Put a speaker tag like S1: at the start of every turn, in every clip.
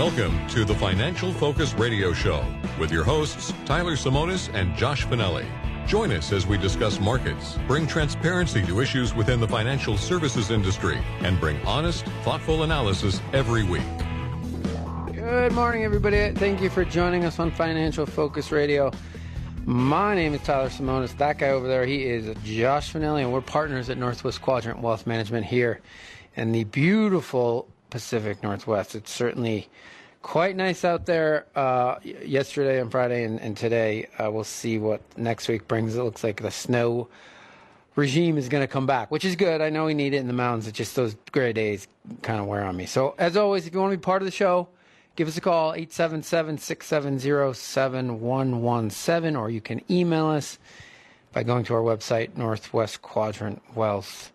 S1: Welcome to the Financial Focus Radio Show with your hosts, Tyler Simonis and Josh Finelli. Join us as we discuss markets, bring transparency to issues within the financial services industry, and bring honest, thoughtful analysis every week.
S2: Good morning, everybody. Thank you for joining us on Financial Focus Radio. My name is Tyler Simonis. That guy over there, he is Josh Finelli, and we're partners at Northwest Quadrant Wealth Management here in the beautiful Pacific Northwest. It's certainly quite nice out there uh, yesterday and Friday and, and today. Uh, we'll see what next week brings. It looks like the snow regime is going to come back, which is good. I know we need it in the mountains. It's just those gray days kind of wear on me. So, as always, if you want to be part of the show, give us a call 877-670-7117 or you can email us by going to our website northwest quadrant wealth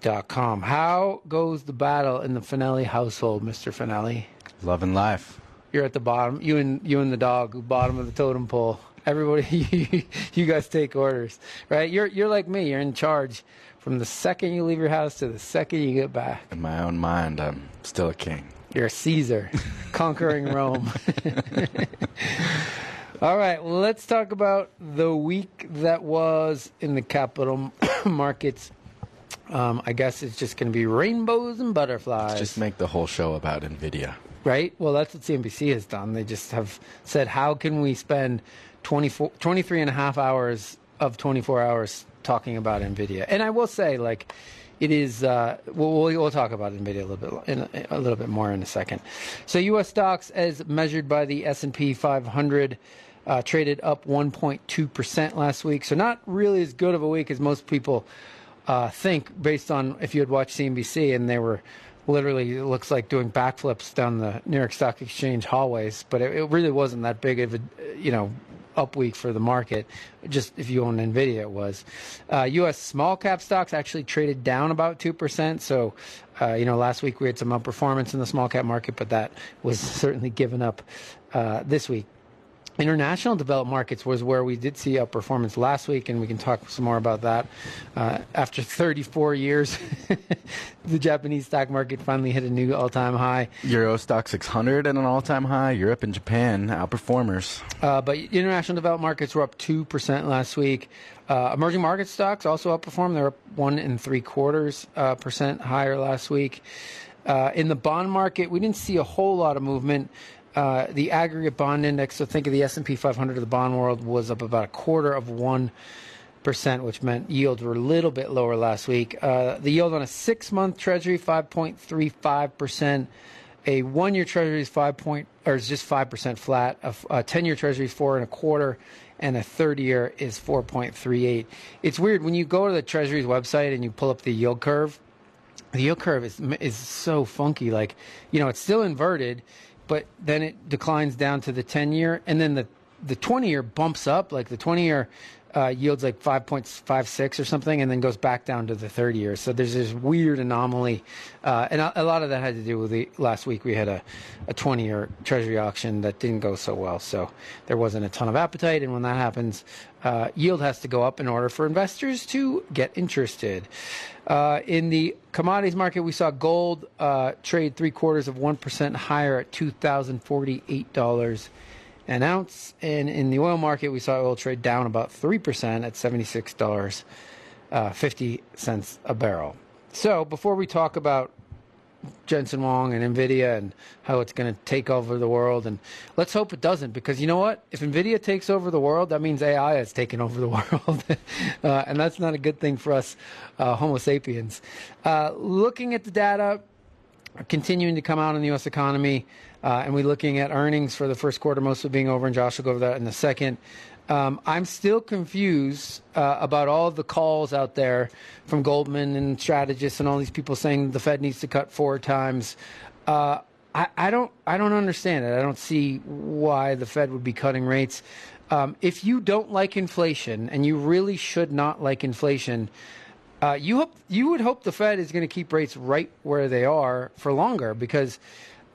S2: dot com. How goes the battle in the Finelli household, Mr. Finelli?
S3: Loving life.
S2: You're at the bottom. You and you and the dog, bottom of the totem pole. Everybody, you guys take orders, right? You're you're like me. You're in charge from the second you leave your house to the second you get back.
S3: In my own mind, I'm still a king.
S2: You're a Caesar, conquering Rome. All right, well, let's talk about the week that was in the capital markets. Um, I guess it's just going to be rainbows and butterflies.
S3: Just make the whole show about Nvidia.
S2: Right? Well, that's what CNBC has done. They just have said, how can we spend 24, 23 and a half hours of 24 hours talking about Nvidia? And I will say, like, it is. Uh, we'll, we'll talk about Nvidia a little bit in a, a little bit more in a second. So, U.S. stocks, as measured by the S&P 500, uh, traded up 1.2 percent last week. So, not really as good of a week as most people uh, think, based on if you had watched CNBC and they were literally it looks like doing backflips down the New York Stock Exchange hallways. But it, it really wasn't that big of a you know up week for the market. Just if you own Nvidia, it was. Uh, U.S. small cap stocks actually traded down about two percent. So, uh, you know, last week we had some outperformance in the small cap market, but that was certainly given up uh, this week. International developed markets was where we did see outperformance last week, and we can talk some more about that. Uh, after 34 years, the Japanese stock market finally hit a new all-time high.
S3: Euro stock 600 at an all-time high. Europe and Japan outperformers.
S2: Uh, but international developed markets were up two percent last week. Uh, emerging market stocks also outperformed. They're up one and three quarters uh, percent higher last week. Uh, in the bond market, we didn't see a whole lot of movement. Uh, the aggregate bond index, so think of the S&P 500 of the bond world, was up about a quarter of one percent, which meant yields were a little bit lower last week. Uh, the yield on a six-month Treasury, 5.35 percent. A one-year Treasury is five point, or is just five percent flat. A ten-year Treasury is four and a quarter, and a third-year is 4.38. It's weird when you go to the Treasury's website and you pull up the yield curve. The yield curve is is so funky. Like, you know, it's still inverted but then it declines down to the 10 year and then the the 20 year bumps up like the 20 year uh, yields like 5.56 or something and then goes back down to the 30 year so there's this weird anomaly uh, and a, a, lot of that had to do with the last week we had a, a 20 year treasury auction that didn't go so well. So there wasn't a ton of appetite and when that happens uh, yield has to go up in order for investors to get interested. Uh, in the commodities market, we saw gold uh, trade three quarters of 1% higher at $2,048 an ounce. And in the oil market, we saw oil trade down about 3% at $76.50 uh, a barrel. So before we talk about Jensen Huang and Nvidia and how it's going to take over the world. And let's hope it doesn't, because you know what? If Nvidia takes over the world, that means AI has taken over the world, uh, and that's not a good thing for us uh, Homo sapiens. Uh, looking at the data, continuing to come out in the U.S. economy, uh, and we're looking at earnings for the first quarter, most mostly being over, and Josh will go over that in a second. Um, I'm still confused uh, about all the calls out there from Goldman and strategists and all these people saying the Fed needs to cut four times. Uh, I, I, don't. I don't understand it. I don't see why the Fed would be cutting rates. Um, if you don't like inflation, and you really should not like inflation, uh, you hope you would hope the Fed is going to keep rates right where they are for longer because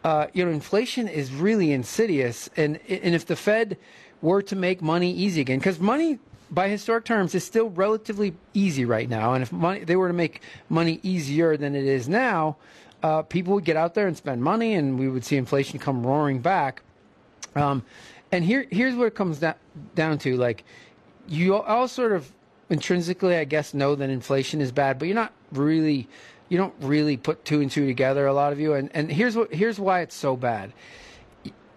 S2: uh, you know inflation is really insidious, and and if the Fed were to make money easy again, because money by historic terms is still relatively easy right now, and if money they were to make money easier than it is now, uh, people would get out there and spend money, and we would see inflation come roaring back. Um, and here here's what it comes da- down to: like you all sort of intrinsically, I guess, know that inflation is bad, but you're not really you don't really put two and two together. A lot of you, and and here's what here's why it's so bad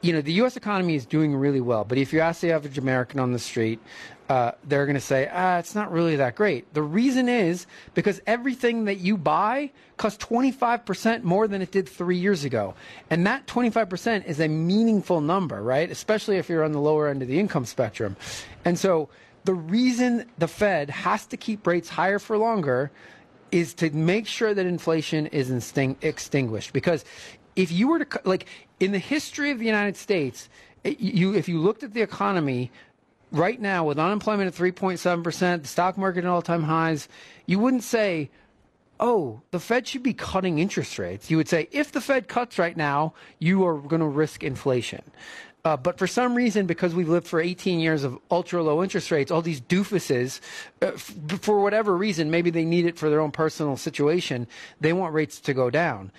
S2: you know, the U.S. economy is doing really well, but if you ask the average American on the street, uh, they're going to say, ah, it's not really that great. The reason is because everything that you buy costs 25% more than it did three years ago. And that 25% is a meaningful number, right? Especially if you're on the lower end of the income spectrum. And so the reason the Fed has to keep rates higher for longer is to make sure that inflation is extinguished. Because if you were to, like, in the history of the United States, you if you looked at the economy right now with unemployment at 3.7%, the stock market at all-time highs, you wouldn't say, "Oh, the Fed should be cutting interest rates." You would say, "If the Fed cuts right now, you are going to risk inflation." Uh, but for some reason, because we've lived for 18 years of ultra low interest rates, all these doofuses, uh, f- for whatever reason, maybe they need it for their own personal situation, they want rates to go down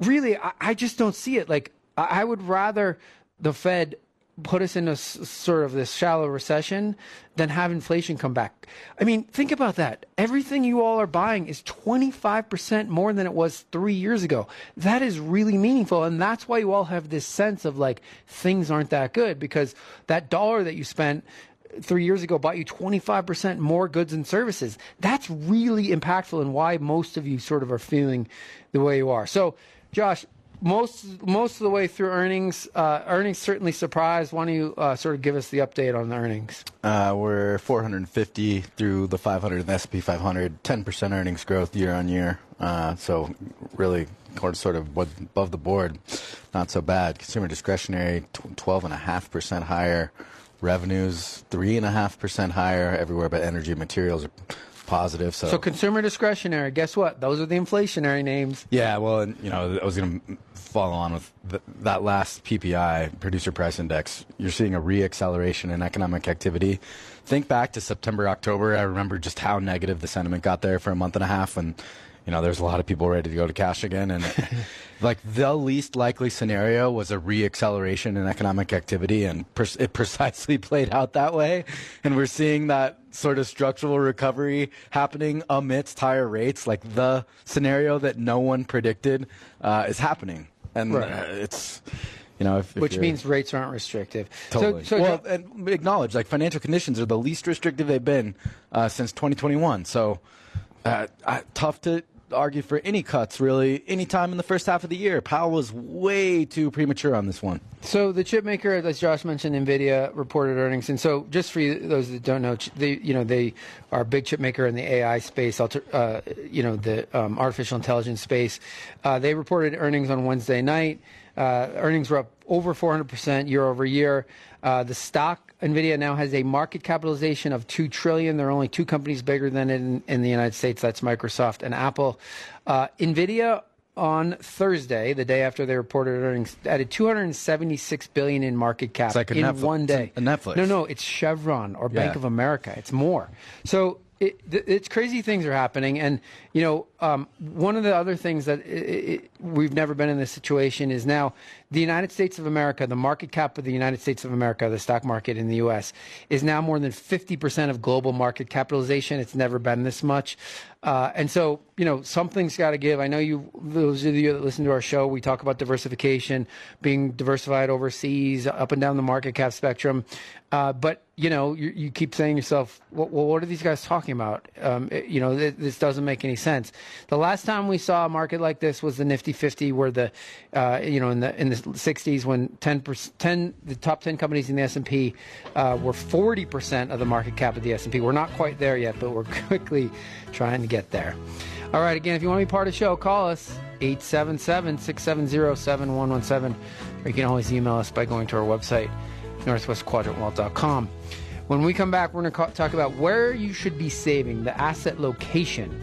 S2: really, I, I just don't see it. Like, I would rather the Fed put us in a sort of this shallow recession than have inflation come back. I mean, think about that. Everything you all are buying is 25% more than it was three years ago. That is really meaningful. And that's why you all have this sense of like things aren't that good because that dollar that you spent three years ago bought you 25% more goods and services. That's really impactful and why most of you sort of are feeling the way you are. So, Josh, most most of the way through earnings, uh, earnings certainly surprised. Why don't you uh, sort of give us the update on the earnings?
S3: Uh, we're 450 through the 500 and the S&P 500, 10% earnings growth year on year. Uh, so really, sort of above the board, not so bad. Consumer discretionary, 12.5% higher. Revenues, 3.5% higher everywhere, but energy materials are positive. So,
S2: so consumer discretionary. Guess what? Those are the inflationary names.
S3: Yeah. Well, and you know, I was going to follow on with the, that last PPI, producer price index. You're seeing a reacceleration in economic activity. Think back to September, October. I remember just how negative the sentiment got there for a month and a half, and you know, there's a lot of people ready to go to cash again. And like the least likely scenario was a reacceleration in economic activity, and it precisely played out that way. And we're seeing that sort of structural recovery happening amidst higher rates. Like the scenario that no one predicted uh, is happening, and right. uh, it's. You know, if,
S2: if which means rates aren't restrictive.
S3: Totally. So, so well, and acknowledge like financial conditions are the least restrictive they've been uh, since 2021. So, uh, tough to argue for any cuts really any time in the first half of the year. Powell was way too premature on this one.
S2: So the chip maker, as Josh mentioned, Nvidia reported earnings, and so just for you, those that don't know, they you know they are a big chip maker in the AI space, uh, you know the um, artificial intelligence space. Uh, they reported earnings on Wednesday night. Uh, earnings were up over 400% year over year. Uh, the stock, Nvidia now has a market capitalization of two trillion. There are only two companies bigger than it in, in the United States. That's Microsoft and Apple. Uh, Nvidia on Thursday, the day after they reported earnings, added 276 billion in market cap
S3: like
S2: in
S3: Netflix.
S2: one day.
S3: a Netflix.
S2: No, no, it's Chevron or Bank of America. It's more. So it, it's crazy things are happening, and you know, um, one of the other things that it, it, we've never been in this situation is now the United States of America, the market cap of the United States of America, the stock market in the U.S. is now more than fifty percent of global market capitalization. It's never been this much. Uh, and so, you know, something's got to give. I know you, those of you that listen to our show, we talk about diversification, being diversified overseas, up and down the market cap spectrum. Uh, but you know, you, you, keep saying to yourself, well, what are these guys talking about? Um, it, you know, th- this doesn't make any sense. The last time we saw a market like this was the Nifty 50, where the, uh, you know, in the in the 60s, when 10, 10 the top 10 companies in the S&P uh, were 40 percent of the market cap of the S&P. We're not quite there yet, but we're quickly trying to get there. All right, again, if you want to be part of the show, call us 877 670 7117, or you can always email us by going to our website northwestquadrantwealth.com. When we come back, we're going to talk about where you should be saving, the asset location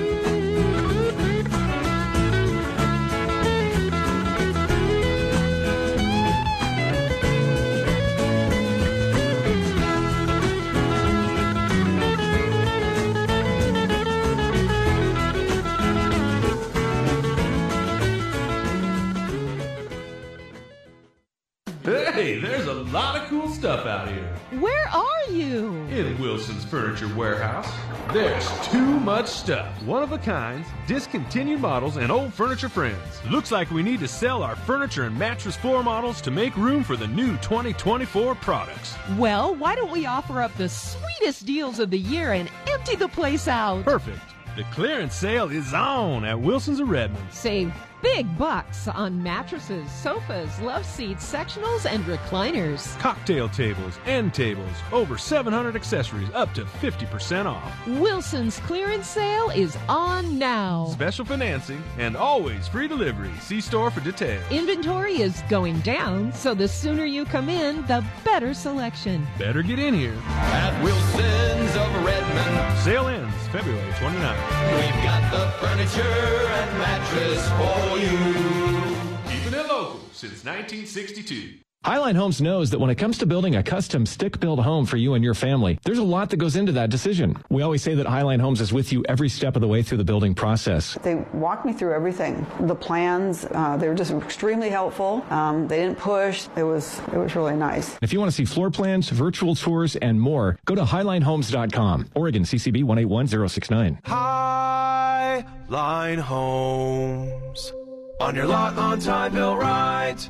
S4: Furniture Warehouse. There's too much stuff. One of a kinds, discontinued models, and old furniture friends. Looks like we need to sell our furniture and mattress floor models to make room for the new 2024 products.
S5: Well, why don't we offer up the sweetest deals of the year and empty the place out?
S4: Perfect. The clearance sale is on at Wilson's of Redmond.
S5: Save big bucks on mattresses, sofas, love seats, sectionals, and recliners.
S4: Cocktail tables, end tables, over 700 accessories, up to 50% off.
S5: Wilson's clearance sale is on now.
S4: Special financing and always free delivery. See store for details.
S5: Inventory is going down, so the sooner you come in, the better selection.
S4: Better get in here.
S6: At Wilson's of Redmond.
S4: Sale ends February 29th.
S6: We've got the furniture and mattress for you.
S4: Keeping it local since 1962.
S7: Highline Homes knows that when it comes to building a custom stick built home for you and your family, there's a lot that goes into that decision. We always say that Highline Homes is with you every step of the way through the building process.
S8: They walked me through everything. The plans, uh, they were just extremely helpful. Um, they didn't push. It was it was really nice.
S7: If you want to see floor plans, virtual tours, and more, go to HighlineHomes.com. Oregon CCB 181069.
S9: Highline Homes. On your lot, on time, built right.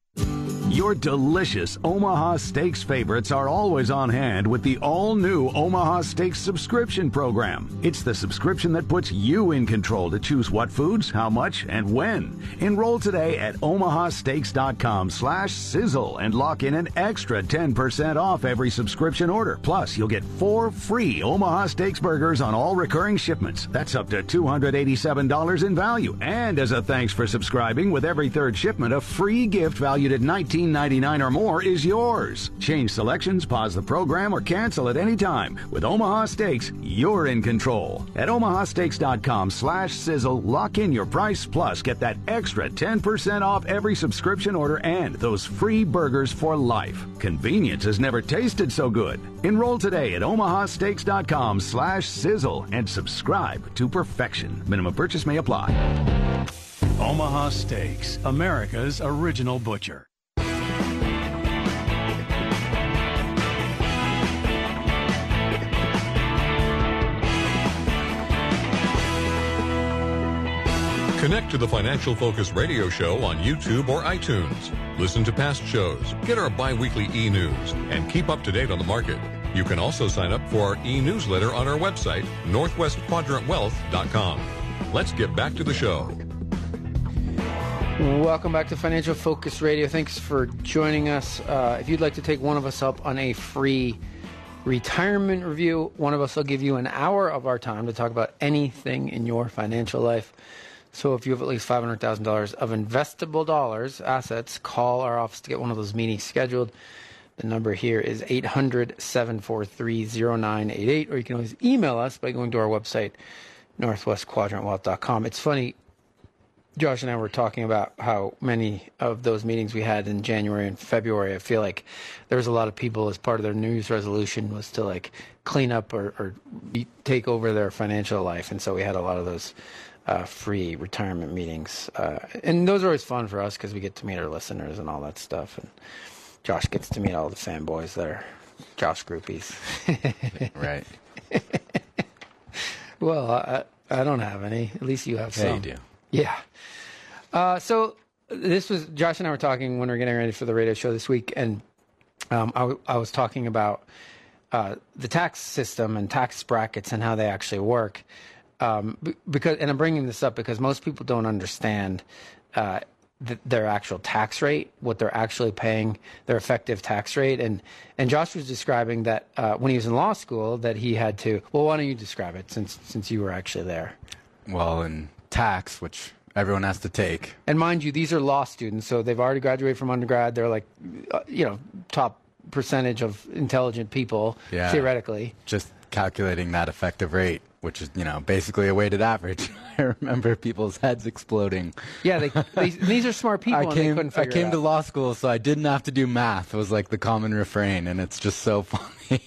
S10: Thank you.
S11: Your delicious Omaha Steaks favorites are always on hand with the all new Omaha Steaks subscription program. It's the subscription that puts you in control to choose what foods, how much, and when. Enroll today at omahasteaks.com slash sizzle and lock in an extra 10% off every subscription order. Plus, you'll get four free Omaha Steaks burgers on all recurring shipments. That's up to $287 in value. And as a thanks for subscribing, with every third shipment, a free gift valued at 19 $19.99 or more is yours. Change selections, pause the program, or cancel at any time. With Omaha Steaks, you're in control. At omahasteaks.com slash sizzle, lock in your price, plus get that extra 10% off every subscription order and those free burgers for life. Convenience has never tasted so good. Enroll today at omahasteaks.com slash sizzle and subscribe to perfection. Minimum purchase may apply.
S12: Omaha Steaks, America's original butcher.
S1: Connect to the Financial Focus radio show on YouTube or iTunes. Listen to past shows, get our bi-weekly e-news, and keep up to date on the market. You can also sign up for our e-newsletter on our website, northwestquadrantwealth.com. Let's get back to the show.
S2: Welcome back to Financial Focus Radio. Thanks for joining us. Uh, if you'd like to take one of us up on a free retirement review, one of us will give you an hour of our time to talk about anything in your financial life. So if you have at least $500,000 of investable dollars, assets, call our office to get one of those meetings scheduled. The number here is 800 743 0988, or you can always email us by going to our website, northwestquadrantwealth.com. It's funny, Josh and I were talking about how many of those meetings we had in January and February. I feel like there was a lot of people as part of their New Year's resolution was to like clean up or, or take over their financial life, and so we had a lot of those uh, free retirement meetings, uh, and those are always fun for us because we get to meet our listeners and all that stuff, and Josh gets to meet all the fanboys that are Josh groupies.
S3: right.
S2: well, I, I don't have any. At least you have
S3: yeah,
S2: some.
S3: you do.
S2: Yeah. Uh, so this was Josh and I were talking when we were getting ready for the radio show this week, and um, I, I, was talking about uh, the tax system and tax brackets and how they actually work. Um, because, and I'm bringing this up because most people don't understand uh, the, their actual tax rate, what they're actually paying, their effective tax rate, and and Josh was describing that uh, when he was in law school that he had to. Well, why don't you describe it since since you were actually there?
S3: Well, in tax, which everyone has to take.
S2: And mind you, these are law students, so they've already graduated from undergrad. They're like, uh, you know, top percentage of intelligent people,
S3: yeah.
S2: theoretically.
S3: Just calculating that effective rate, which is, you know, basically a weighted average. I remember people's heads exploding.
S2: Yeah, they, they, these are smart people.
S3: I came,
S2: I
S3: came to law school, so I didn't have to do math. It was like the common refrain, and it's just so funny.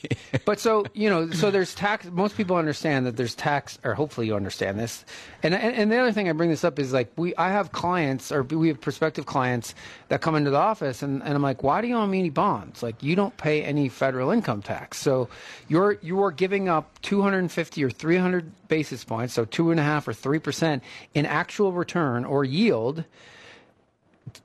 S2: but so you know, so there's tax. Most people understand that there's tax, or hopefully you understand this. And, and and the other thing I bring this up is like we, I have clients, or we have prospective clients that come into the office, and, and I'm like, why do you own any bonds? Like you don't pay any federal income tax, so you're you are giving up 250 or 300 basis points, so two and a half or three percent in actual return or yield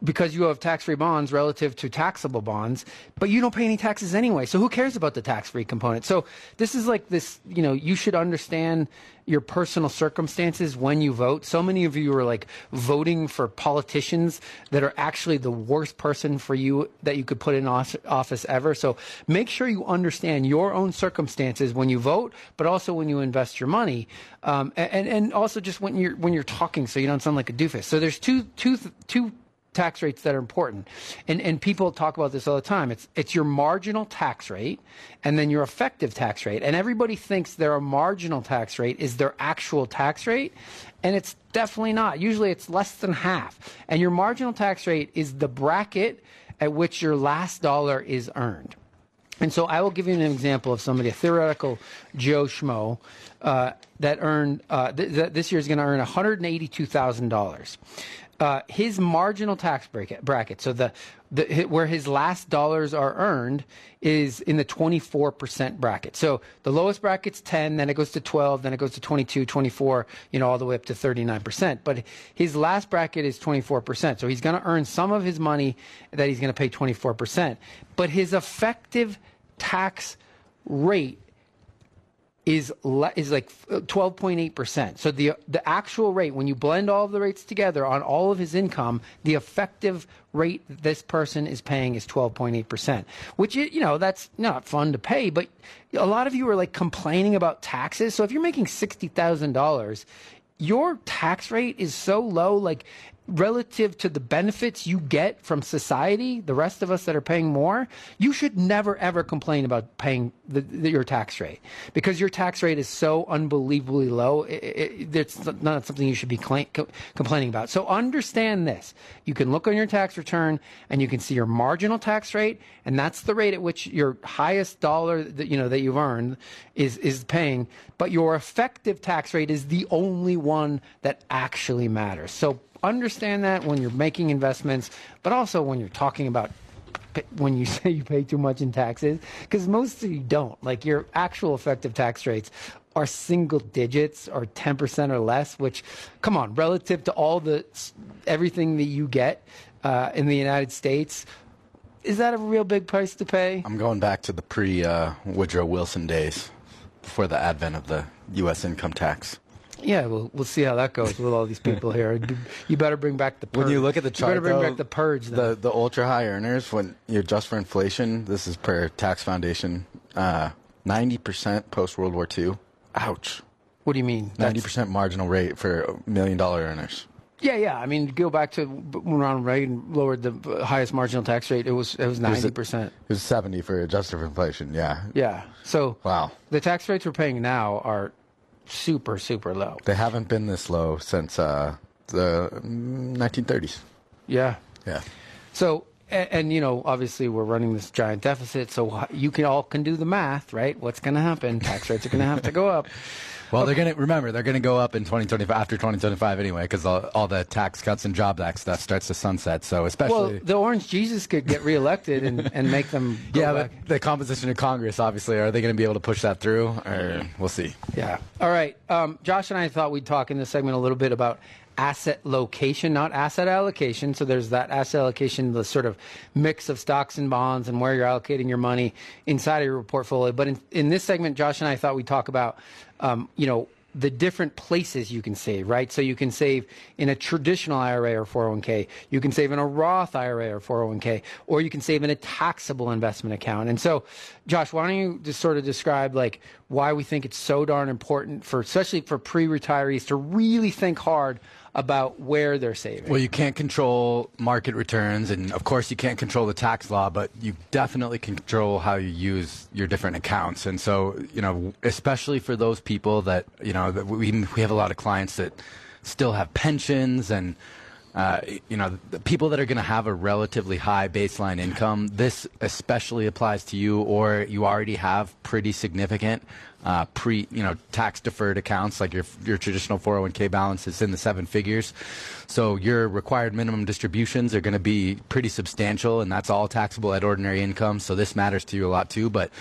S2: because you have tax free bonds relative to taxable bonds, but you don't pay any taxes anyway. So who cares about the tax free component? So this is like this, you know, you should understand your personal circumstances when you vote. So many of you are like voting for politicians that are actually the worst person for you that you could put in office ever. So make sure you understand your own circumstances when you vote, but also when you invest your money, um, and and also just when you're when you're talking, so you don't sound like a doofus. So there's two two two tax rates that are important. And and people talk about this all the time. It's it's your marginal tax rate and then your effective tax rate. And everybody thinks their marginal tax rate is their actual tax rate, and it's definitely not. Usually it's less than half. And your marginal tax rate is the bracket at which your last dollar is earned. And so I will give you an example of somebody, a theoretical Joe Schmo, uh, that earned uh, th- th- this year is going to earn $182,000 uh, his marginal tax bracket, bracket so the, the where his last dollars are earned is in the 24% bracket. So the lowest bracket's 10, then it goes to 12, then it goes to 22, 24, you know, all the way up to 39%. But his last bracket is 24%. So he's going to earn some of his money that he's going to pay 24%. But his effective tax rate is le- is like 12.8%. So the the actual rate when you blend all of the rates together on all of his income, the effective rate this person is paying is 12.8%, which you know, that's not fun to pay, but a lot of you are like complaining about taxes. So if you're making $60,000, your tax rate is so low like relative to the benefits you get from society, the rest of us that are paying more, you should never ever complain about paying the, the, your tax rate because your tax rate is so unbelievably low. It, it, it's not something you should be co- complaining about. So understand this: you can look on your tax return and you can see your marginal tax rate, and that's the rate at which your highest dollar that you know that you've earned is is paying. But your effective tax rate is the only one that actually matters. So understand that when you're making investments, but also when you're talking about when you say you pay too much in taxes, because most of you don't. Like your actual effective tax rates are single digits or 10% or less, which, come on, relative to all the everything that you get uh, in the United States, is that a real big price to pay?
S3: I'm going back to the pre uh, Woodrow Wilson days before the advent of the U.S. income tax.
S2: Yeah, we'll we'll see how that goes with all these people here. You better bring back the purge.
S3: When you look at the chart,
S2: you better bring
S3: though,
S2: back the purge.
S3: The the ultra high earners, when you adjust for inflation, this is per Tax Foundation, uh, ninety percent post World War II. Ouch.
S2: What do you mean?
S3: Ninety percent marginal rate for million dollar earners.
S2: Yeah, yeah. I mean, go back to when Ronald Reagan lowered the highest marginal tax rate. It was it was ninety percent.
S3: It was seventy for adjusted for inflation. Yeah.
S2: Yeah. So
S3: wow,
S2: the tax rates we're paying now are super super low.
S3: They haven't been this low since uh, the 1930s.
S2: Yeah.
S3: Yeah.
S2: So and, and, you know obviously we're running this giant deficit, so you can all can do the math, right? What's going to happen? Tax rates are going to have to go up.
S3: Well, they're going to remember they're going to go up in 2025 after 2025 anyway because all, all, the tax cuts and job act stuff starts to sunset. So especially
S2: well, the Orange Jesus could get reelected and, and make them
S3: yeah,
S2: back.
S3: but the composition of Congress obviously are they going to be able to push that through? Or we'll see.
S2: Yeah. All right. Um, Josh and I thought we'd talk in this segment a little bit about asset location, not asset allocation. So there's that asset allocation, the sort of mix of stocks and bonds and where you're allocating your money inside of your portfolio. But in, in this segment, Josh and I thought we'd talk about, um, you know, the different places you can save, right? So you can save in a traditional IRA or 401k, you can save in a Roth IRA or 401k, or you can save in a taxable investment account. And so, Josh, why don't you just sort of describe like why we think it's so darn important for, especially for pre-retirees, to really think hard about where they're saving.
S3: Well, you can't control market returns, and of course, you can't control the tax law, but you definitely control how you use your different accounts. And so, you know, especially for those people that, you know, we, we have a lot of clients that still have pensions and uh, you know, the people that are going to have a relatively high baseline income, this especially applies to you, or you already have pretty significant uh, pre, you know, tax deferred accounts like your your traditional 401k balance is in the seven figures. So your required minimum distributions are going to be pretty substantial, and that's all taxable at ordinary income. So this matters to you a lot too, but.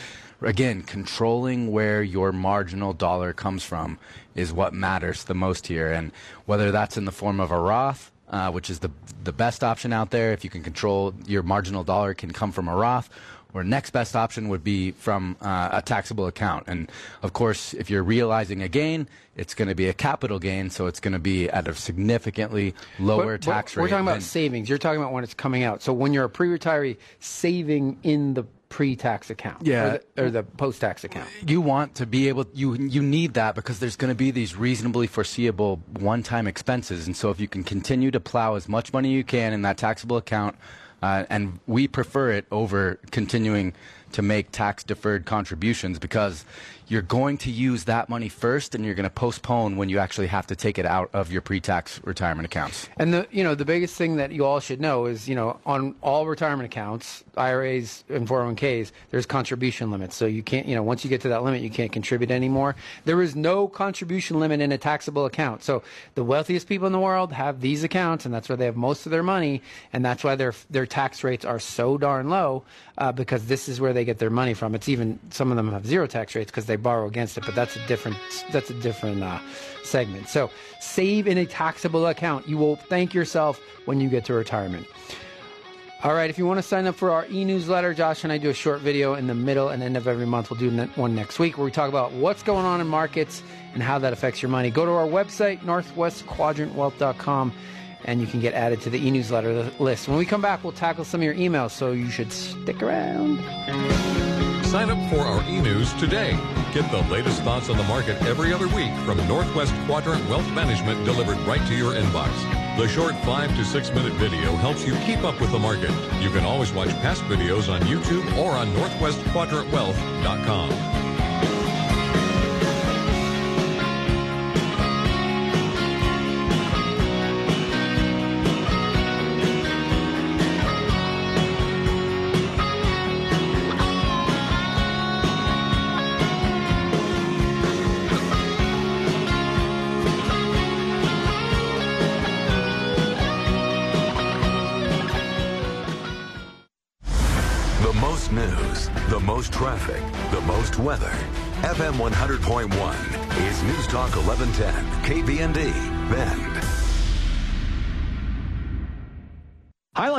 S3: Again, controlling where your marginal dollar comes from is what matters the most here. And whether that's in the form of a Roth, uh, which is the the best option out there. If you can control your marginal dollar, can come from a Roth. Or next best option would be from uh, a taxable account. And of course, if you're realizing a gain, it's going to be a capital gain, so it's going to be at a significantly lower
S2: but,
S3: tax
S2: but
S3: rate.
S2: We're talking about savings. You're talking about when it's coming out. So when you're a pre-retiree, saving in the pre-tax account
S3: yeah.
S2: or the, or the, post-tax account
S3: you want to be able you you need that because there's going to be these reasonably foreseeable one-time expenses and so if you can continue to plow as much money you can in that taxable account uh, and we prefer it over continuing to make tax deferred contributions because you're going to use that money first and you're going to postpone when you actually have to take it out of your pre-tax retirement accounts.
S2: And the you know the biggest thing that you all should know is you know on all retirement accounts, IRAs and 401k's, there's contribution limits. So you can't you know once you get to that limit, you can't contribute anymore. There is no contribution limit in a taxable account. So the wealthiest people in the world have these accounts, and that's where they have most of their money, and that's why their their tax rates are so darn low uh, because this is where they get their money from. It's even some of them have zero tax rates because they borrow against it, but that's a different that's a different uh, segment. So save in a taxable account. You will thank yourself when you get to retirement. All right, if you want to sign up for our e-newsletter, Josh and I do a short video in the middle and end of every month. We'll do one next week where we talk about what's going on in markets and how that affects your money. Go to our website, northwestquadrantwealth.com, and you can get added to the e-newsletter list. When we come back, we'll tackle some of your emails, so you should stick around.
S1: Sign up for our e-news today. Get the latest thoughts on the market every other week from Northwest Quadrant Wealth Management delivered right to your inbox. The short five to six minute video helps you keep up with the market. You can always watch past videos on YouTube or on northwestquadrantwealth.com.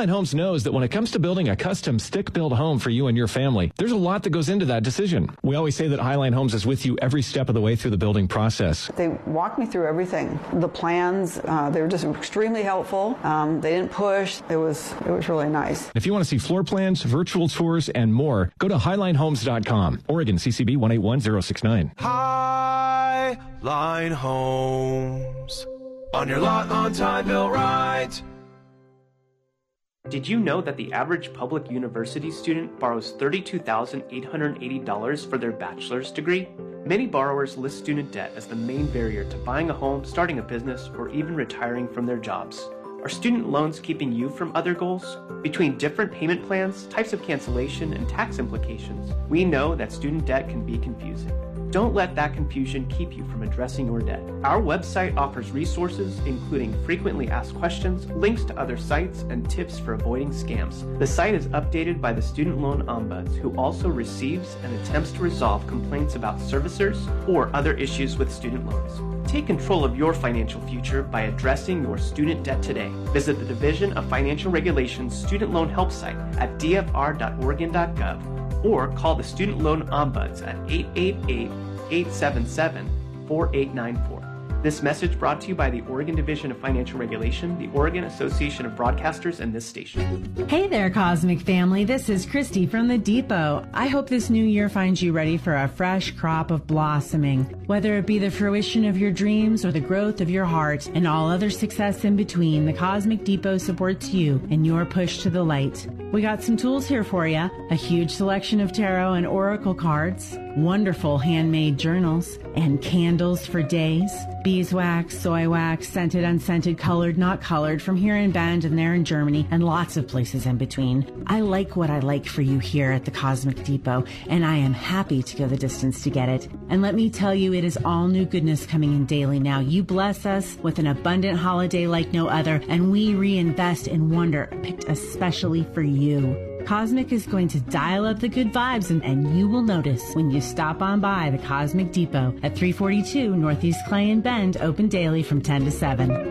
S13: 1110, KBND, Bend.
S7: Highline Homes knows that when it comes to building a custom stick built home for you and your family, there's a lot that goes into that decision. We always say that Highline Homes is with you every step of the way through the building process.
S8: They walked me through everything. The plans, uh, they were just extremely helpful. Um, they didn't push. It was it was really nice.
S7: If you want to see floor plans, virtual tours, and more, go to HighlineHomes.com. Oregon CCB 181069.
S9: Highline Homes. On your lot on time, Bill Right.
S14: Did you know that the average public university student borrows $32,880 for their bachelor's degree? Many borrowers list student debt as the main barrier to buying a home, starting a business, or even retiring from their jobs. Are student loans keeping you from other goals? Between different payment plans, types of cancellation, and tax implications, we know that student debt can be confusing. Don't let that confusion keep you from addressing your debt. Our website offers resources including frequently asked questions, links to other sites, and tips for avoiding scams. The site is updated by the Student Loan Ombuds, who also receives and attempts to resolve complaints about servicers or other issues with student loans. Take control of your financial future by addressing your student debt today. Visit the Division of Financial Regulations Student Loan Help site at dfr.oregon.gov or call the Student Loan Ombuds at 888 877 4894. This message brought to you by the Oregon Division of Financial Regulation, the Oregon Association of Broadcasters, and this station.
S15: Hey there, Cosmic family. This is Christy from the Depot. I hope this new year finds you ready for a fresh crop of blossoming. Whether it be the fruition of your dreams or the growth of your heart and all other success in between, the Cosmic Depot supports you and your push to the light. We got some tools here for you a huge selection of tarot and oracle cards, wonderful handmade journals, and candles for days, beeswax, soy wax, scented, unscented, colored, not colored, from here in Bend and there in Germany, and lots of places in between. I like what I like for you here at the Cosmic Depot, and I am happy to go the distance to get it. And let me tell you, it is all new goodness coming in daily now. You bless us with an abundant holiday like no other, and we reinvest in wonder picked especially for you. Cosmic is going to dial up the good vibes, and, and you will notice when you stop on by the Cosmic Depot at 342 Northeast Clay and Bend, open daily from 10 to 7.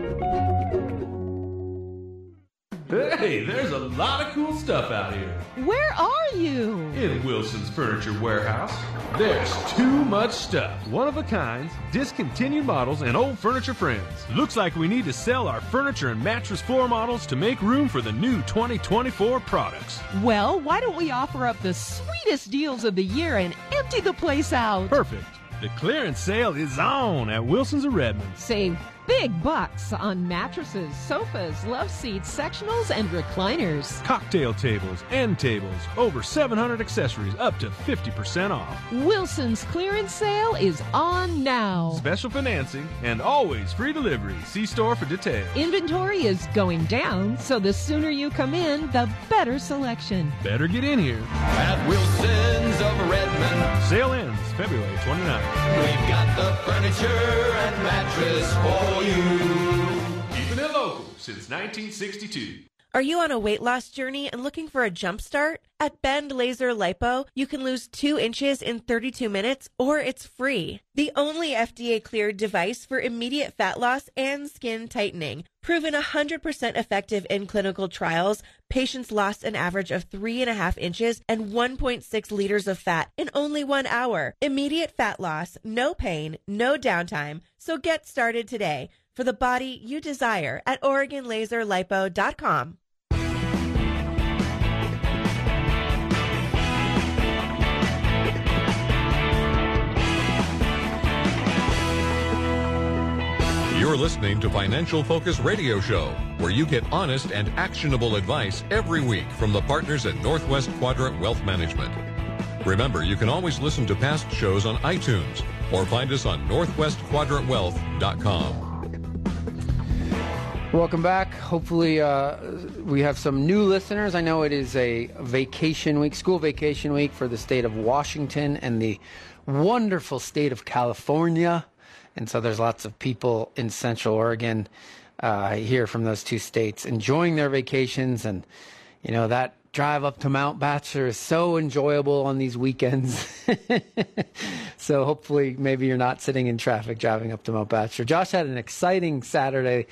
S4: Hey, there's a lot of cool stuff out here.
S5: Where are you?
S4: In Wilson's Furniture Warehouse, there's too much stuff. One of a kinds, discontinued models, and old furniture friends. Looks like we need to sell our furniture and mattress floor models to make room for the new 2024 products.
S5: Well, why don't we offer up the sweetest deals of the year and empty the place out?
S4: Perfect. The clearance sale is on at Wilson's of Redmond.
S5: Save big bucks on mattresses, sofas, love seats, sectionals, and recliners.
S4: Cocktail tables, end tables, over 700 accessories, up to 50% off.
S5: Wilson's clearance sale is on now.
S4: Special financing and always free delivery. See store for details.
S5: Inventory is going down, so the sooner you come in, the better selection.
S4: Better get in here.
S6: At Wilson's of Redmond.
S4: Sale ends February 29th.
S6: We've got the furniture and mattress for you.
S4: Keeping it local since 1962.
S16: Are you on a weight loss journey and looking for a jump start? At Bend Laser Lipo, you can lose 2 inches in 32 minutes or it's free. The only FDA cleared device for immediate fat loss and skin tightening. Proven 100% effective in clinical trials, patients lost an average of 3.5 inches and 1.6 liters of fat in only one hour. Immediate fat loss, no pain, no downtime. So get started today for the body you desire at OregonLaserLipo.com.
S1: You're listening to Financial Focus Radio Show, where you get honest and actionable advice every week from the partners at Northwest Quadrant Wealth Management. Remember, you can always listen to past shows on iTunes or find us on northwestquadrantwealth.com.
S2: Welcome back. Hopefully, uh, we have some new listeners. I know it is a vacation week, school vacation week for the state of Washington and the wonderful state of California. And so there's lots of people in Central Oregon uh, here from those two states enjoying their vacations. And, you know, that drive up to Mount Bachelor is so enjoyable on these weekends. so hopefully, maybe you're not sitting in traffic driving up to Mount Bachelor. Josh had an exciting Saturday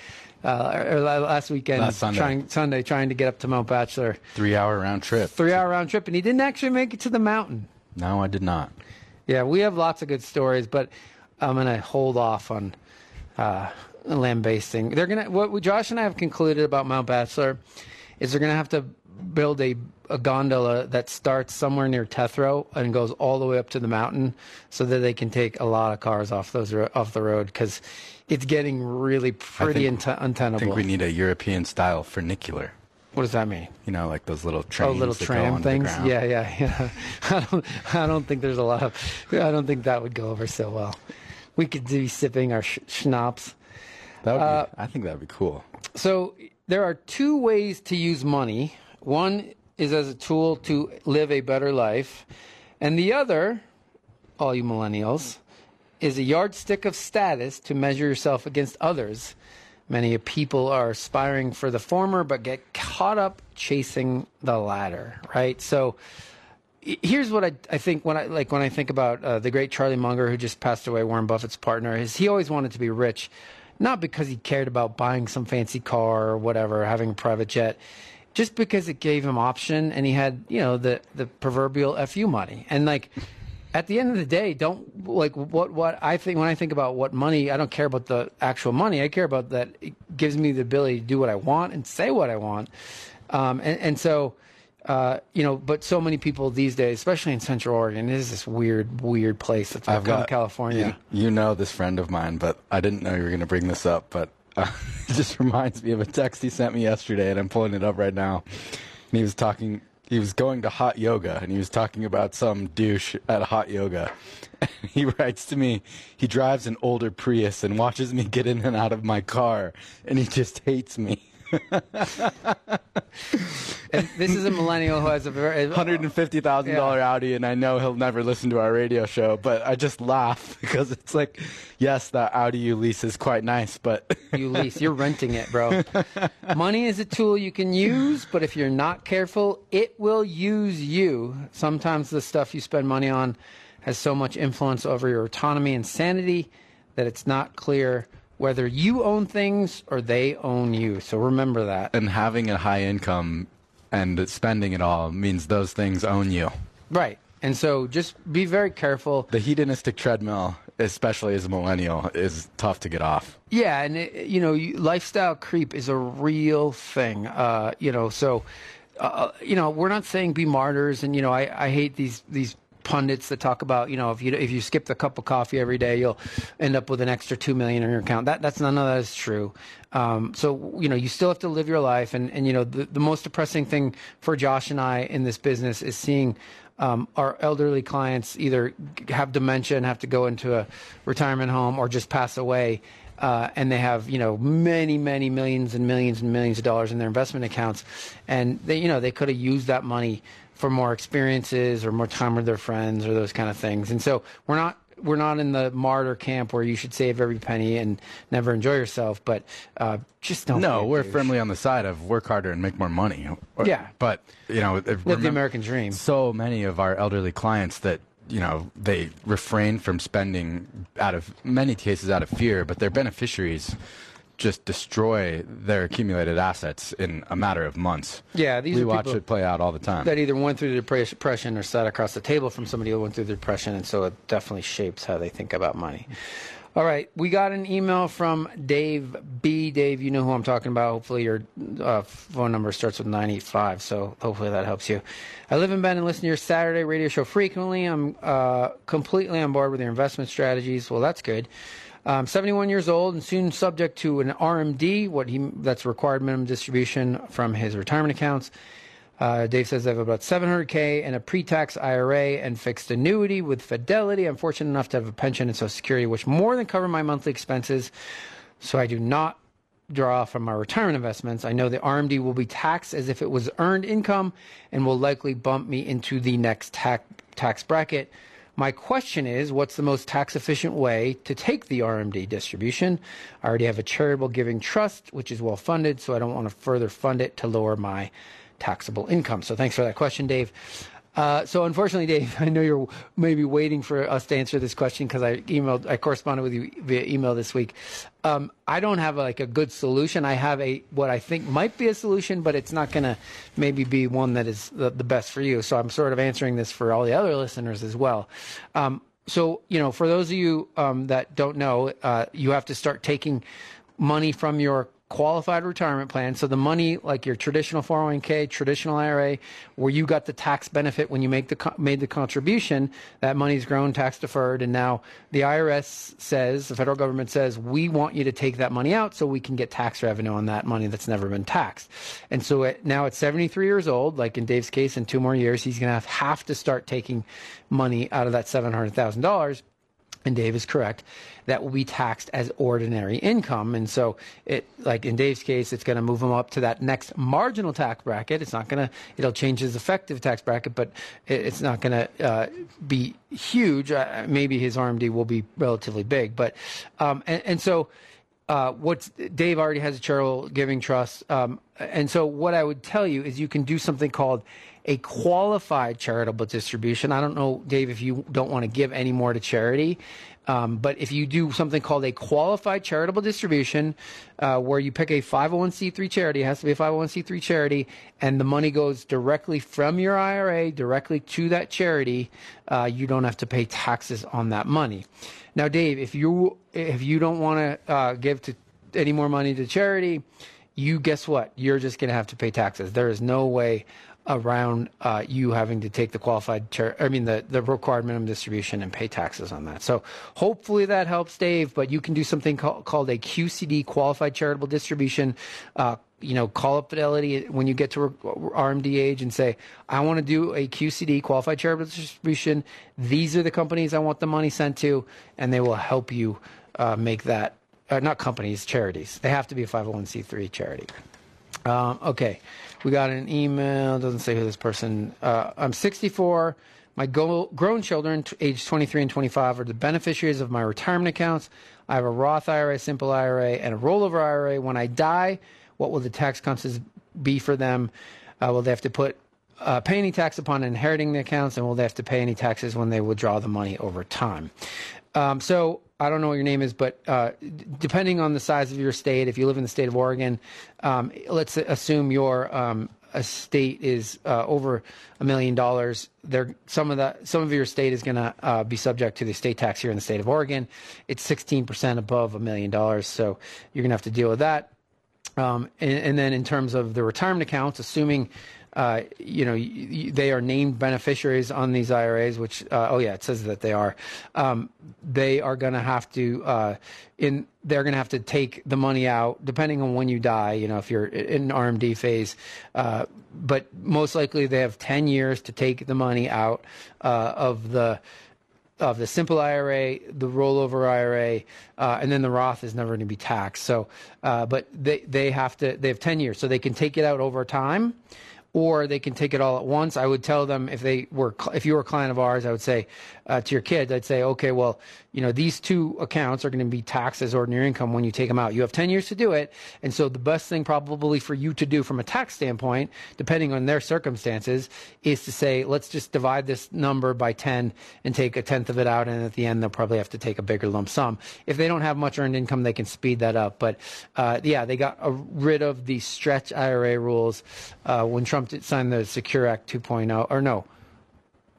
S2: uh, or last weekend,
S3: last Sunday.
S2: Trying, Sunday, trying to get up to Mount Bachelor.
S3: Three hour round trip.
S2: Three hour round trip, and he didn't actually make it to the mountain.
S3: No, I did not.
S2: Yeah, we have lots of good stories, but I'm going to hold off on uh, lambasting. They're going to what Josh and I have concluded about Mount Bachelor is they're going to have to build a, a gondola that starts somewhere near Tetherow and goes all the way up to the mountain, so that they can take a lot of cars off those off the road because it's getting really pretty
S3: think,
S2: unte- untenable.
S3: I think we need a European style funicular.
S2: What does that mean?
S3: You know, like those little trains.
S2: Oh, little tram things. Yeah, yeah, yeah. I don't, I don't think there's a lot of. I don't think that would go over so well. We could be sipping our sh- schnapps.
S3: That would uh, be, I think that would be cool.
S2: So there are two ways to use money. One is as a tool to live a better life, and the other, all you millennials, is a yardstick of status to measure yourself against others. Many people are aspiring for the former, but get caught up chasing the latter. Right. So here's what I, I think when I like when I think about uh, the great Charlie Munger who just passed away, Warren Buffett's partner. Is he always wanted to be rich, not because he cared about buying some fancy car or whatever, having a private jet, just because it gave him option and he had you know the the proverbial fu money and like at the end of the day, don't like what what I think when I think about what money. I don't care about the actual money. I care about that it gives me the ability to do what I want and say what I want. Um, and, and so, uh, you know, but so many people these days, especially in Central Oregon, it is this weird, weird place that's
S3: I've
S2: got, California.
S3: You, you, know this friend of mine, but I didn't know you were going to bring this up. But uh, it just reminds me of a text he sent me yesterday, and I'm pulling it up right now. And he was talking he was going to hot yoga and he was talking about some douche at hot yoga. he writes to me, he drives an older Prius and watches me get in and out of my car and he just hates me.
S2: And this is a millennial who has a very
S3: hundred and fifty thousand yeah. dollar Audi, and I know he'll never listen to our radio show, but I just laugh because it's like, yes, that Audi you lease is quite nice, but
S2: you lease, you're renting it, bro. Money is a tool you can use, but if you're not careful, it will use you. Sometimes the stuff you spend money on has so much influence over your autonomy and sanity that it's not clear whether you own things or they own you. So remember that.
S3: And having a high income and spending it all means those things own you.
S2: Right. And so just be very careful.
S3: The hedonistic treadmill, especially as a millennial, is tough to get off.
S2: Yeah, and it, you know, lifestyle creep is a real thing. Uh, you know, so uh, you know, we're not saying be martyrs, and you know, I, I hate these these pundits that talk about, you know, if you if you skip a cup of coffee every day, you'll end up with an extra two million in your account. That that's none of that is true. Um, so you know, you still have to live your life, and and you know, the, the most depressing thing for Josh and I in this business is seeing. Um, our elderly clients either have dementia and have to go into a retirement home or just pass away uh, and they have you know many many millions and millions and millions of dollars in their investment accounts and they you know they could have used that money for more experiences or more time with their friends or those kind of things. And so we're not we're not in the martyr camp where you should save every penny and never enjoy yourself, but uh, just don't.
S3: No, we're firmly on the side of work harder and make more money.
S2: Yeah,
S3: but you know,
S2: live the American dream.
S3: So many of our elderly clients that you know they refrain from spending out of many cases out of fear, but their beneficiaries just destroy their accumulated assets in a matter of months.
S2: Yeah, these
S3: we watch it play out all the time.
S2: That either went through the depression or sat across the table from somebody who went through the depression, and so it definitely shapes how they think about money. All right, we got an email from Dave B. Dave, you know who I'm talking about. Hopefully, your uh, phone number starts with 985, so hopefully that helps you. I live in Bend and listen to your Saturday radio show frequently. I'm uh, completely on board with your investment strategies. Well, that's good. Um, 71 years old and soon subject to an RMD, what he that's required minimum distribution from his retirement accounts. Uh, Dave says I have about 700k and a pre-tax IRA and fixed annuity with Fidelity. I'm fortunate enough to have a pension and Social Security, which more than cover my monthly expenses. So I do not draw from my retirement investments. I know the RMD will be taxed as if it was earned income and will likely bump me into the next tax tax bracket. My question is, what's the most tax efficient way to take the RMD distribution? I already have a charitable giving trust, which is well funded, so I don't want to further fund it to lower my taxable income. So thanks for that question, Dave. Uh, so unfortunately, Dave, I know you're maybe waiting for us to answer this question because I emailed, I corresponded with you via email this week. Um, I don't have like a good solution. I have a what I think might be a solution, but it's not going to maybe be one that is the, the, best for you. So I'm sort of answering this for all the other listeners as well. Um, so you know, for those of you um, that don't know, uh, you have to start taking money from your qualified retirement plan. So the money, like your traditional 401k, traditional IRA, where you got the tax benefit when you make the made the contribution, that money's grown tax deferred, and now the IRS says, the federal government says, we want you to take that money out so we can get tax revenue on that money that's never been taxed. And so it, now at 73 years old, like in Dave's case, in two more years, he's going to have, have to start taking money out of that $700,000 and Dave is correct, that will be taxed as ordinary income. And so, it like in Dave's case, it's going to move him up to that next marginal tax bracket. It's not going to, it'll change his effective tax bracket, but it, it's not going to uh, be huge. Uh, maybe his RMD will be relatively big. But, um, and, and so, uh, what's Dave already has a charitable giving trust, um, and so what I would tell you is you can do something called a qualified charitable distribution. I don't know, Dave, if you don't want to give any more to charity, um, but if you do something called a qualified charitable distribution, uh, where you pick a 501c3 charity, it has to be a 501c3 charity, and the money goes directly from your IRA directly to that charity, uh, you don't have to pay taxes on that money. Now, Dave, if you if you don't want to uh, give to any more money to charity, you guess what? You're just going to have to pay taxes. There is no way around uh, you having to take the qualified, char- I mean, the, the required minimum distribution and pay taxes on that. So hopefully that helps, Dave. But you can do something called, called a QCD, qualified charitable distribution. Uh, you know, call up Fidelity when you get to RMD age and say, I want to do a QCD, qualified charitable distribution. These are the companies I want the money sent to, and they will help you uh, make that. Uh, not companies, charities. They have to be a 501c3 charity. Um, okay. We got an email. Doesn't say who this person. Uh, I'm 64. My go- grown children, t- age 23 and 25, are the beneficiaries of my retirement accounts. I have a Roth IRA, simple IRA, and a rollover IRA. When I die, what will the tax consequences be for them? Uh, will they have to put uh, pay any tax upon inheriting the accounts, and will they have to pay any taxes when they withdraw the money over time? Um, so I don't know what your name is, but uh, depending on the size of your state, if you live in the state of Oregon, um, let's assume your um, estate is uh, over a million dollars. There, some of the some of your state is going to uh, be subject to the state tax here in the state of Oregon. It's 16 percent above a million dollars, so you're going to have to deal with that. Um, and, and, then in terms of the retirement accounts, assuming uh, you know, they are named beneficiaries on these IRAs, which, uh, oh yeah, it says that they are. Um, they are going to have to, uh, in, they're going to have to take the money out depending on when you die, you know, if you're in RMD phase. Uh, but most likely they have 10 years to take the money out uh, of the, of the simple IRA, the rollover IRA, uh, and then the Roth is never going to be taxed. So, uh, but they they have to they have ten years, so they can take it out over time, or they can take it all at once. I would tell them if they were, if you were a client of ours, I would say uh, to your kids, I'd say, okay, well, you know, these two accounts are going to be taxed as ordinary income when you take them out. You have 10 years to do it. And so the best thing probably for you to do from a tax standpoint, depending on their circumstances, is to say, let's just divide this number by 10 and take a tenth of it out. And at the end, they'll probably have to take a bigger lump sum. If they don't have much earned income, they can speed that up. But uh, yeah, they got rid of the stretch IRA rules uh, when Trump signed the Secure Act 2.0, or no,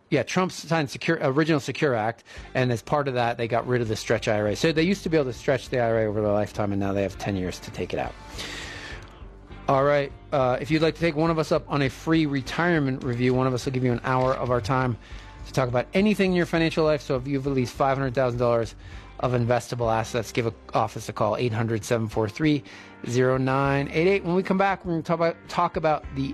S2: yeah, Trump signed secure, original Secure Act, and as part of that, they got rid of the stretch IRA. So they used to be able to stretch the IRA over their lifetime, and now they have 10 years to take it out. All right. Uh, if you'd like to take one of us up on a free retirement review, one of us will give you an hour of our time to talk about anything in your financial life. So if you have at least $500,000 of investable assets, give an office a call, 800 743 0988. When we come back, we're going to talk about, talk about the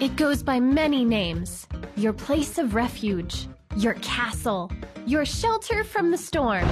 S17: It goes by many names your place of refuge, your castle, your shelter from the storm.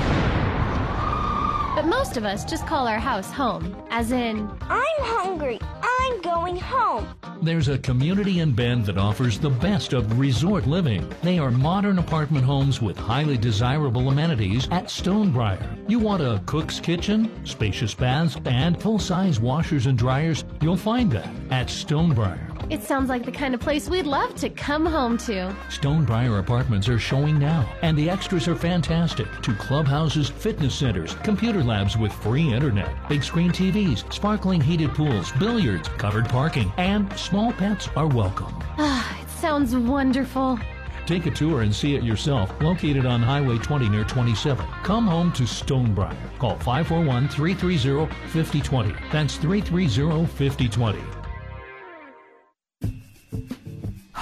S17: But most of us just call our house home, as in,
S18: I'm hungry. I'm going home.
S19: There's a community in Bend that offers the best of resort living. They are modern apartment homes with highly desirable amenities at Stonebriar. You want a cook's kitchen, spacious baths, and full size washers and dryers? You'll find that at Stonebriar.
S17: It sounds like the kind of place we'd love to come home to.
S19: Stonebriar apartments are showing now, and the extras are fantastic. Two clubhouses, fitness centers, computer labs with free internet, big screen TVs, sparkling heated pools, billiards, covered parking, and small pets are welcome.
S17: Ah, it sounds wonderful.
S19: Take a tour and see it yourself. Located on Highway 20 near 27. Come home to Stonebriar. Call 541 330 5020. That's 330 5020.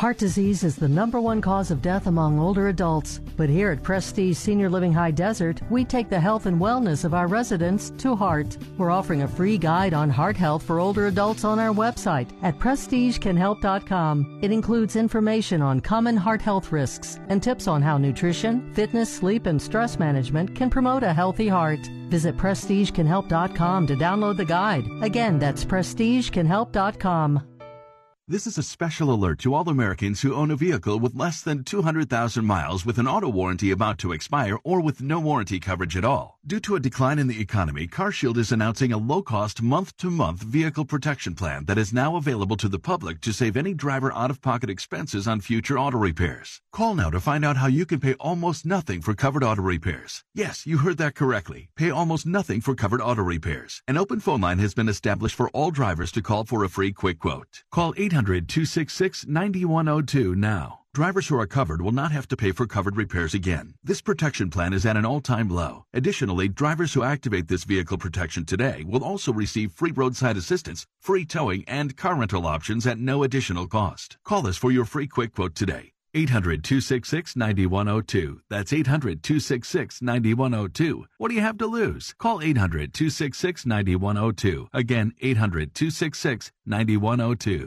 S20: Heart disease is the number one cause of death among older adults. But here at Prestige Senior Living High Desert, we take the health and wellness of our residents to heart. We're offering a free guide on heart health for older adults on our website at prestigecanhelp.com. It includes information on common heart health risks and tips on how nutrition, fitness, sleep, and stress management can promote a healthy heart. Visit prestigecanhelp.com to download the guide. Again, that's prestigecanhelp.com.
S21: This is a special alert to all Americans who own a vehicle with less than 200,000 miles with an auto warranty about to expire or with no warranty coverage at all. Due to a decline in the economy, CarShield is announcing a low-cost month-to-month vehicle protection plan that is now available to the public to save any driver out-of-pocket expenses on future auto repairs. Call now to find out how you can pay almost nothing for covered auto repairs. Yes, you heard that correctly. Pay almost nothing for covered auto repairs. An open phone line has been established for all drivers to call for a free quick quote. Call 800 800 266 9102 now. Drivers who are covered will not have to pay for covered repairs again. This protection plan is at an all time low. Additionally, drivers who activate this vehicle protection today will also receive free roadside assistance, free towing, and car rental options at no additional cost. Call us for your free quick quote today. 800 266 9102. That's 800 266 9102. What do you have to lose? Call 800 266 9102. Again, 800 266 9102.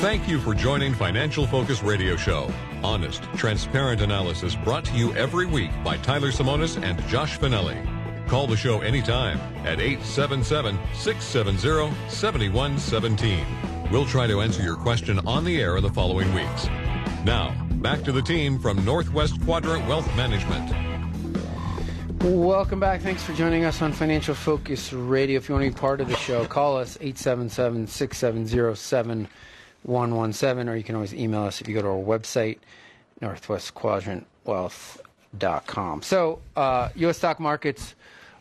S1: Thank you for joining Financial Focus Radio Show. Honest, transparent analysis brought to you every week by Tyler Simonis and Josh Finelli. Call the show anytime at 877-670-7117. We'll try to answer your question on the air in the following weeks. Now, back to the team from Northwest Quadrant Wealth Management.
S2: Welcome back. Thanks for joining us on Financial Focus Radio. If you want to be part of the show, call us 877 670 117, or you can always email us if you go to our website, northwestquadrantwealth.com. So, uh, U.S. stock markets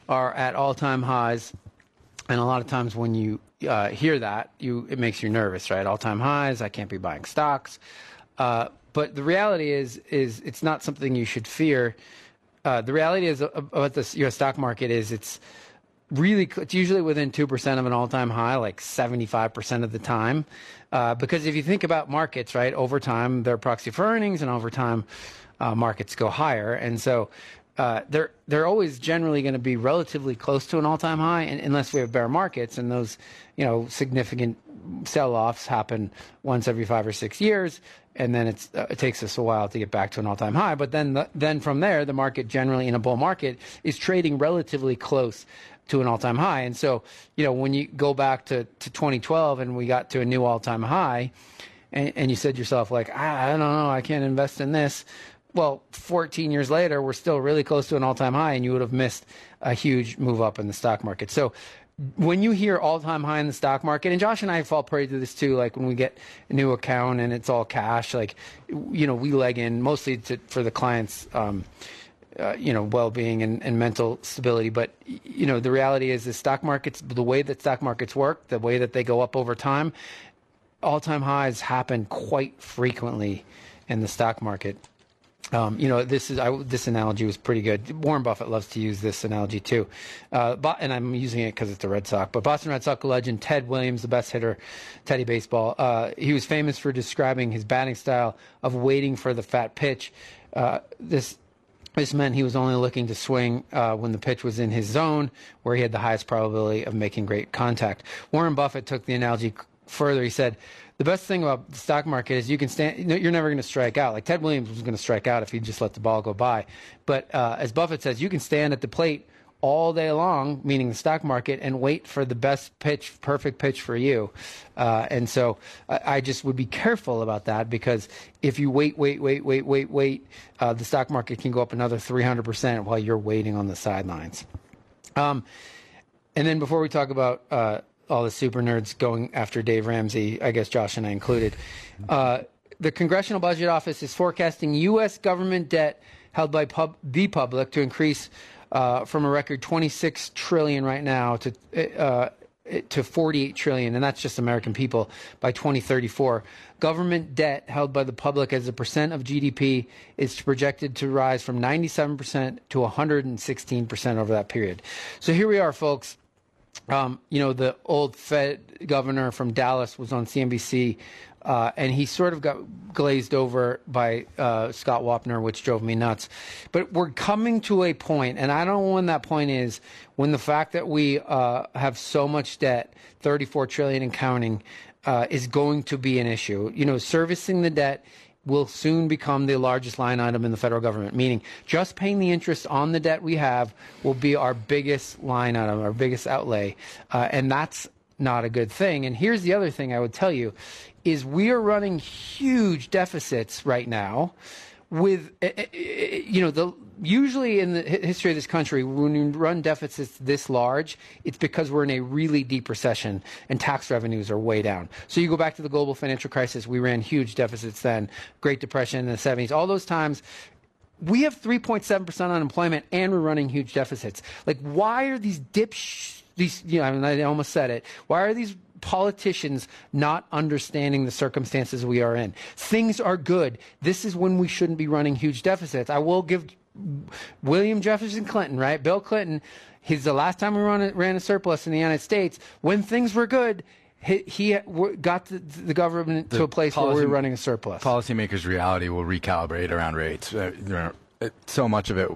S2: are at all-time highs, and a lot of times when you uh, hear that, you it makes you nervous, right? All-time highs. I can't be buying stocks. Uh, but the reality is, is it's not something you should fear. Uh, the reality is about the U.S. stock market is it's really it's usually within 2% of an all-time high like 75% of the time uh, because if you think about markets right over time they're proxy for earnings and over time uh, markets go higher and so uh, they're they're always generally going to be relatively close to an all-time high and, unless we have bear markets and those you know significant sell-offs happen once every five or six years and then uh, it takes us a while to get back to an all-time high. But then, the, then from there, the market generally in a bull market is trading relatively close to an all-time high. And so, you know, when you go back to, to 2012 and we got to a new all-time high, and, and you said to yourself, like, I, don't know, I can't invest in this. Well, 14 years later, we're still really close to an all-time high, and you would have missed a huge move up in the stock market. So when you hear all time high in the stock market, and Josh and I fall prey to this too, like when we get a new account and it's all cash, like, you know, we leg in mostly to, for the client's, um, uh, you know, well-being and, and mental stability. But you know, the reality is the stock markets, the way that stock markets work, the way that they go up over time, all-time highs happen quite frequently in the stock market. Um, you know, this is I, this analogy was pretty good. Warren Buffett loves to use this analogy too, uh, but, and I'm using it because it's a Red Sox. But Boston Red Sox legend Ted Williams, the best hitter, Teddy Baseball. Uh, he was famous for describing his batting style of waiting for the fat pitch. Uh, this this meant he was only looking to swing uh, when the pitch was in his zone, where he had the highest probability of making great contact. Warren Buffett took the analogy further. He said, the best thing about the stock market is you can stand. You're never going to strike out. Like Ted Williams was going to strike out if he just let the ball go by. But uh, as Buffett says, you can stand at the plate all day long, meaning the stock market, and wait for the best pitch, perfect pitch for you. Uh, and so I, I, just would be careful about that because if you wait, wait, wait, wait, wait, wait, uh, the stock market can go up another 300% while you're waiting on the sidelines. Um, and then before we talk about uh, all the super nerds going after Dave Ramsey, I guess Josh and I included. Uh, the Congressional Budget Office is forecasting U.S. government debt held by pub- the public to increase uh, from a record 26 trillion right now to uh, to 48 trillion, and that's just American people by 2034. Government debt held by the public as a percent of GDP is projected to rise from 97% to 116% over that period. So here we are, folks. Um, you know, the old Fed governor from Dallas was on CNBC, uh, and he sort of got glazed over by uh, Scott Wapner, which drove me nuts. But we're coming to a point, and I don't know when that point is, when the fact that we uh, have so much debt, 34 trillion and counting, uh, is going to be an issue. You know, servicing the debt will soon become the largest line item in the federal government, meaning just paying the interest on the debt we have will be our biggest line item, our biggest outlay. Uh, and that's not a good thing. And here's the other thing I would tell you is we are running huge deficits right now with eh, eh, eh, you know the usually in the history of this country when you run deficits this large it's because we're in a really deep recession and tax revenues are way down. So you go back to the global financial crisis we ran huge deficits then great depression in the 70s all those times we have 3.7% unemployment and we're running huge deficits. Like why are these dips these you know I, I almost said it. Why are these politicians not understanding the circumstances we are in. Things are good. This is when we shouldn't be running huge deficits. I will give William Jefferson Clinton, right? Bill Clinton, he's the last time we ran a, ran a surplus in the United States. When things were good, he, he got the, the government the to a place policy, where we were running a surplus.
S3: Policymakers' reality will recalibrate around rates. Uh, so much of it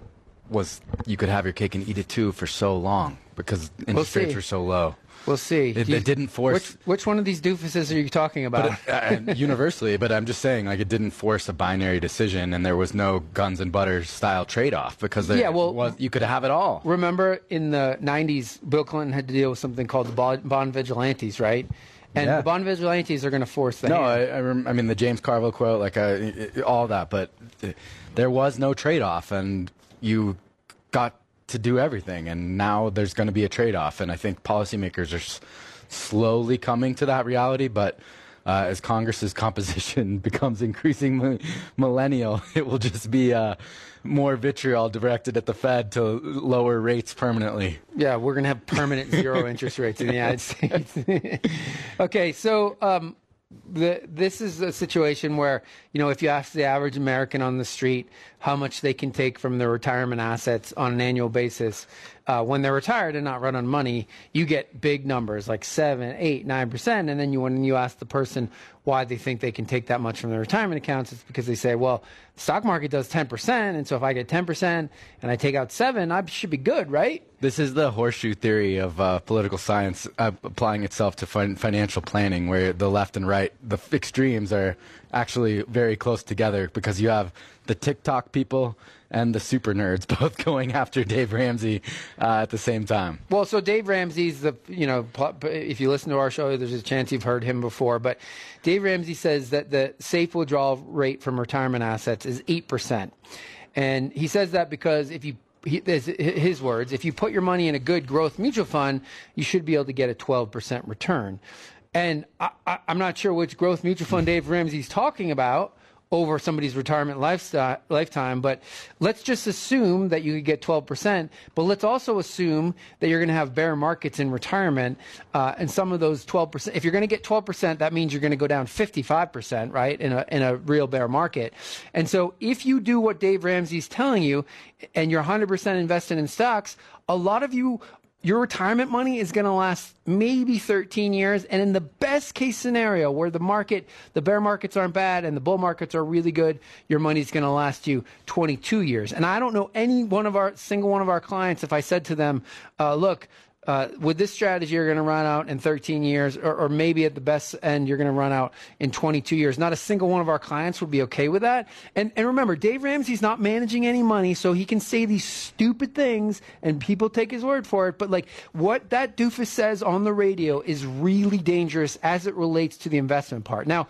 S3: was you could have your cake and eat it too for so long because interest we'll rates were so low.
S2: We'll see.
S3: It, you, didn't force.
S2: Which, which, one of these doofuses are you talking about?
S3: But, uh, universally, but I'm just saying, like, it didn't force a binary decision, and there was no guns and butter style trade off because there yeah, well, was, you could have it all.
S2: Remember in the 90s, Bill Clinton had to deal with something called the bond vigilantes, right? And yeah. the bond vigilantes are going to force that.
S3: No, I, I, rem- I, mean the James Carville quote, like uh, all that, but there was no trade off, and you got to do everything. And now there's going to be a trade off. And I think policymakers are s- slowly coming to that reality. But uh, as Congress's composition becomes increasingly millennial, it will just be uh, more vitriol directed at the Fed to lower rates permanently.
S2: Yeah, we're going to have permanent zero interest rates in the United States. okay, so um, the, this is a situation where, you know, if you ask the average American on the street how much they can take from their retirement assets on an annual basis, uh, when they're retired and not run on money, you get big numbers like seven, eight, nine percent. And then you, when you ask the person why they think they can take that much from their retirement accounts, it's because they say, well, the stock market does 10%. And so if I get 10% and I take out seven, I should be good, right?
S3: This is the horseshoe theory of uh, political science uh, applying itself to fin- financial planning, where the left and right, the extremes are actually very close together because you have the TikTok people and the super nerds both going after Dave Ramsey uh, at the same time.
S2: Well, so Dave Ramsey's the you know if you listen to our show, there's a chance you've heard him before. But Dave Ramsey says that the safe withdrawal rate from retirement assets is eight percent, and he says that because if you he, his words, if you put your money in a good growth mutual fund, you should be able to get a 12% return. And I, I'm not sure which growth mutual fund Dave Ramsey's talking about over somebody's retirement lifetime. But let's just assume that you could get 12%. But let's also assume that you're going to have bear markets in retirement. Uh, and some of those 12%, if you're going to get 12%, that means you're going to go down 55%, right, in a, in a real bear market. And so if you do what Dave Ramsey's telling you and you're 100% invested in stocks, a lot of you your retirement money is going to last maybe 13 years. And in the best case scenario, where the market, the bear markets aren't bad and the bull markets are really good, your money's going to last you 22 years. And I don't know any one of our single one of our clients if I said to them, uh, look, uh, with this strategy, you're going to run out in 13 years, or, or maybe at the best end, you're going to run out in 22 years. Not a single one of our clients would be okay with that. And, and remember, Dave Ramsey's not managing any money, so he can say these stupid things and people take his word for it. But like what that doofus says on the radio is really dangerous as it relates to the investment part. Now,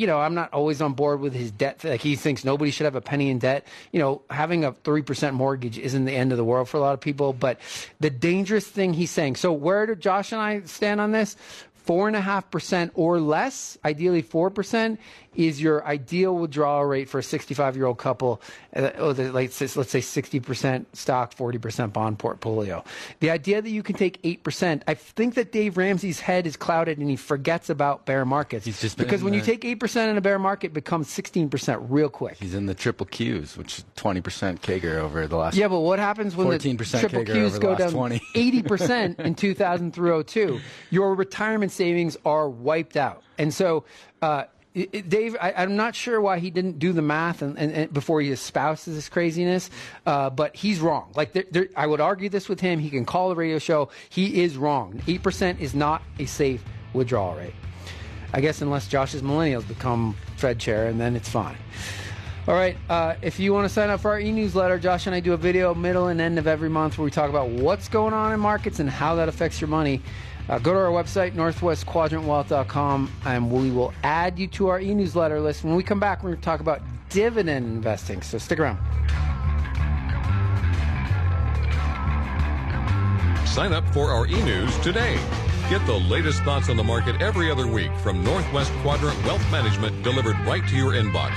S2: you know, I'm not always on board with his debt. Like he thinks nobody should have a penny in debt. You know, having a 3% mortgage isn't the end of the world for a lot of people. But the dangerous thing he's saying. So where do Josh and I stand on this? Four and a half percent or less, ideally four percent, is your ideal withdrawal rate for a 65 year old couple. Uh, oh, the, like, let's say 60% stock, 40% bond portfolio. The idea that you can take 8%, I think that Dave Ramsey's head is clouded and he forgets about bear markets.
S3: He's just
S2: because when
S3: the,
S2: you take 8% in a bear market, it becomes 16% real quick.
S3: He's in the triple Qs, which is 20% CAGR over the last
S2: Yeah, but what happens when the triple Qs go down
S3: 20.
S2: 80% in 2000 through 02? Your retirement savings are wiped out. And so, uh, Dave, I, am not sure why he didn't do the math and, and, and before he espouses this craziness, uh, but he's wrong. Like, there, there, I would argue this with him. He can call the radio show. He is wrong. Eight percent is not a safe withdrawal rate. I guess unless Josh's millennials become Fed chair, and then it's fine. All right. Uh, if you want to sign up for our e-newsletter, Josh and I do a video middle and end of every month where we talk about what's going on in markets and how that affects your money. Uh, go to our website, northwestquadrantwealth.com, and we will add you to our e newsletter list. When we come back, we're going to talk about dividend investing. So stick around.
S1: Sign up for our e news today. Get the latest thoughts on the market every other week from Northwest Quadrant Wealth Management delivered right to your inbox.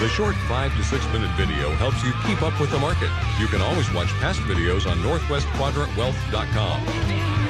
S1: The short five to six minute video helps you keep up with the market. You can always watch past videos on northwestquadrantwealth.com.